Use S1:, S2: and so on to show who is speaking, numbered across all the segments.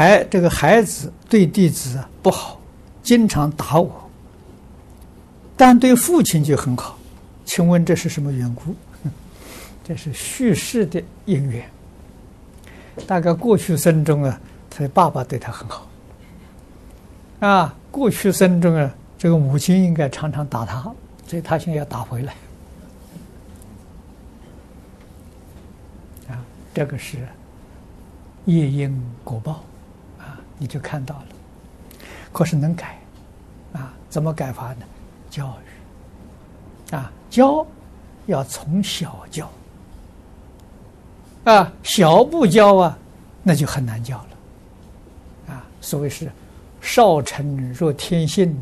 S1: 孩这个孩子对弟子不好，经常打我，但对父亲就很好，请问这是什么缘故？这是叙事的因缘。大概过去生中啊，他的爸爸对他很好，啊，过去生中啊，这个母亲应该常常打他，所以他现在要打回来。啊，这个是业因果报。你就看到了，可是能改，啊，怎么改法呢？教育，啊，教要从小教，啊，小不教啊，那就很难教了，啊，所谓是少成若天性，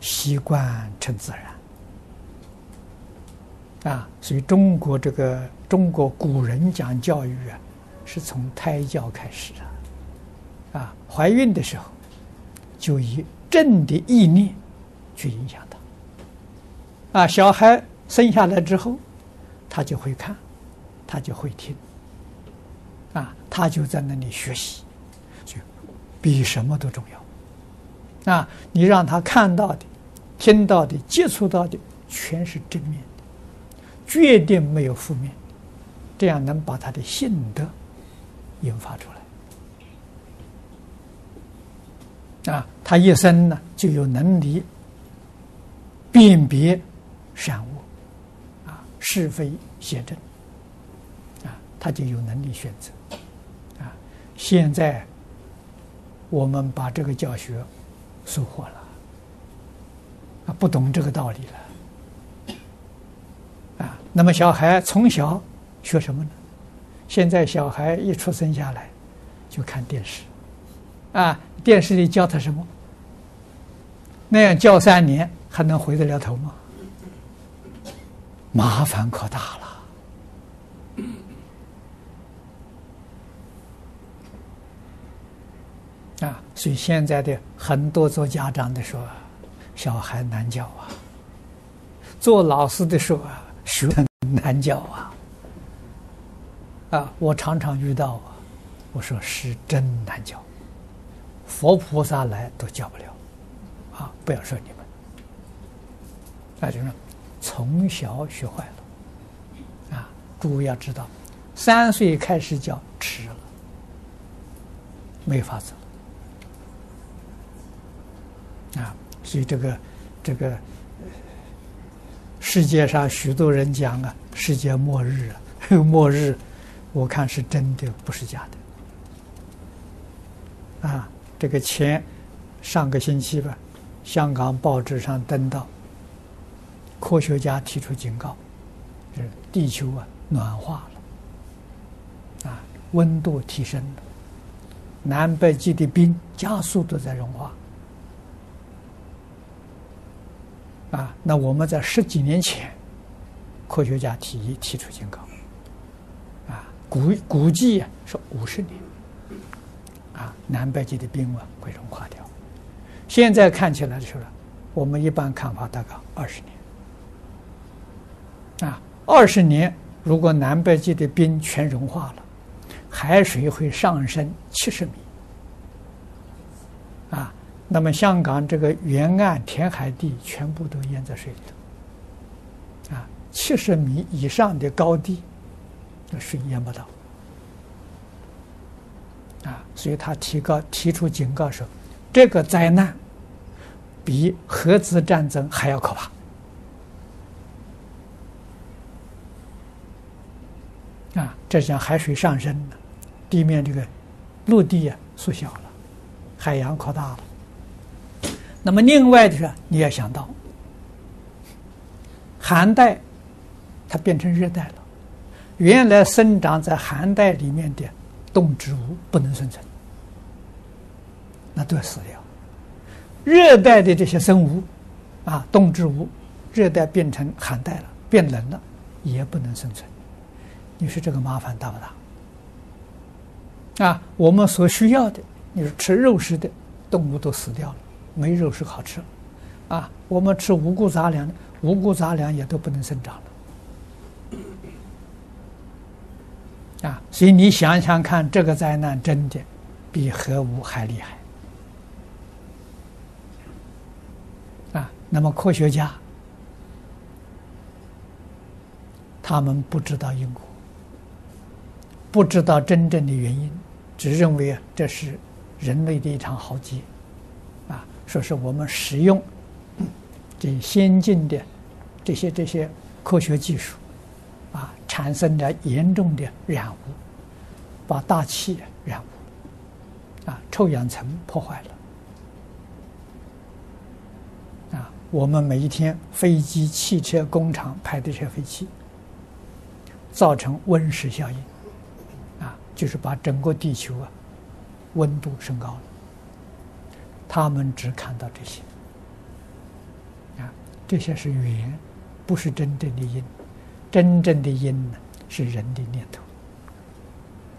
S1: 习惯成自然，啊，所以中国这个中国古人讲教育啊，是从胎教开始的。啊，怀孕的时候，就以正的意念去影响他。啊，小孩生下来之后，他就会看，他就会听。啊，他就在那里学习，就比什么都重要。啊，你让他看到的、听到的、接触到的，全是正面的，绝对没有负面，这样能把他的性德引发出来。啊，他一生呢就有能力辨别善恶，啊，是非邪正，啊，他就有能力选择，啊，现在我们把这个教学收获了，啊，不懂这个道理了，啊，那么小孩从小学什么呢？现在小孩一出生下来就看电视。啊，电视里教他什么？那样教三年还能回得了头吗？麻烦可大了。啊，所以现在的很多做家长的说，小孩难教啊；做老师的说，学生难教啊。啊，我常常遇到啊，我说是真难教。佛菩萨来都教不了，啊！不要说你们，那就是从小学坏了，啊！诸位要知道，三岁开始教迟了，没法子啊！所以这个这个世界上许多人讲啊，世界末日啊，末日，我看是真的，不是假的，啊！这个前上个星期吧，香港报纸上登到，科学家提出警告，是地球啊暖化了，啊温度提升了，南北极的冰加速都在融化，啊那我们在十几年前，科学家提议提出警告，啊估估计啊是五十年。啊，南北极的冰啊会融化掉。现在看起来的时候，我们一般看法大概二十年。啊，二十年如果南北极的冰全融化了，海水会上升七十米。啊，那么香港这个沿岸填海地全部都淹在水里头。啊，七十米以上的高地，那水淹不到。所以他提高提出警告说，这个灾难比核子战争还要可怕。啊，这讲海水上升，地面这个陆地啊缩小了，海洋扩大了。那么另外的是，你要想到，寒带它变成热带了，原来生长在寒带里面的。动植物不能生存，那都要死掉。热带的这些生物，啊，动植物，热带变成寒带了，变冷了，也不能生存。你说这个麻烦大不大？啊，我们所需要的，你说吃肉食的动物都死掉了，没肉食好吃了。啊，我们吃五谷杂粮，五谷杂粮也都不能生长了。所以你想想看，这个灾难真的比核武还厉害。啊，那么科学家他们不知道因果，不知道真正的原因，只认为这是人类的一场浩劫，啊，说是我们使用这先进的这些这些科学技术，啊，产生了严重的染污，把大气染污，啊，臭氧层破坏了。啊我们每一天飞机、汽车、工厂排的这些废气，造成温室效应，啊，就是把整个地球啊温度升高了。他们只看到这些，啊，这些是缘，不是真正的因。真正的因呢，是人的念头，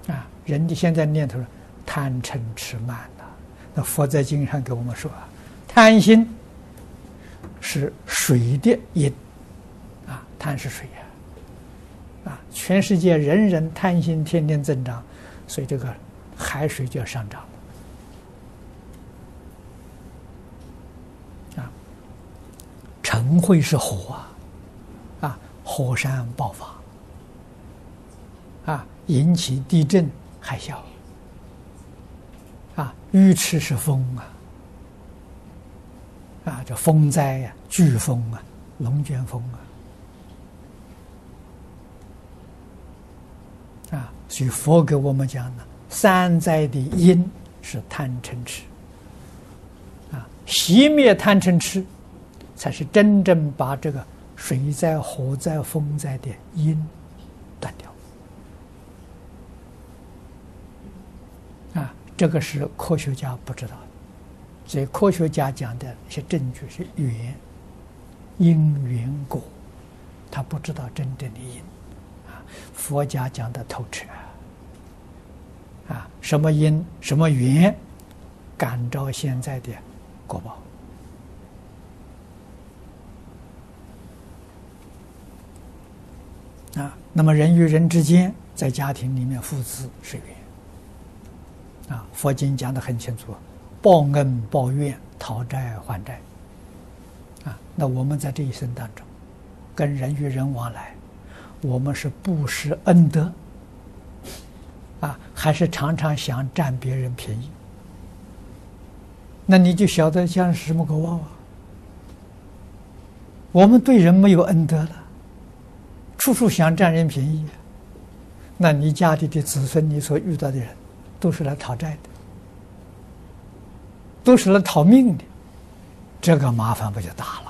S1: 啊，人的现在念头是贪嗔痴慢了。那佛在经上给我们说啊，贪心。是水的因，啊，贪是水呀，啊，全世界人人贪心，天天增长，所以这个海水就要上涨了，啊，嗔恚是火啊，啊，火山爆发，啊，引起地震海啸，啊，愚痴是风啊。啊，叫风灾呀，飓风啊，龙卷风啊，啊，所以佛给我们讲的三灾的因是贪嗔痴，啊，熄灭贪嗔痴，才是真正把这个水灾、火灾、风灾的因断掉。啊，这个是科学家不知道的。所以科学家讲的一些证据是缘，因缘果，他不知道真正的因，啊，佛家讲的透彻，啊，什么因什么缘，感召现在的果报，啊，那么人与人之间在家庭里面父子是缘，啊，佛经讲的很清楚。报恩报怨，讨债还债，啊，那我们在这一生当中，跟人与人往来，我们是布施恩德，啊，还是常常想占别人便宜？那你就晓得将是什么果报啊？我们对人没有恩德了，处处想占人便宜，那你家里的子孙，你所遇到的人，都是来讨债的。都是来讨命的，这个麻烦不就大了？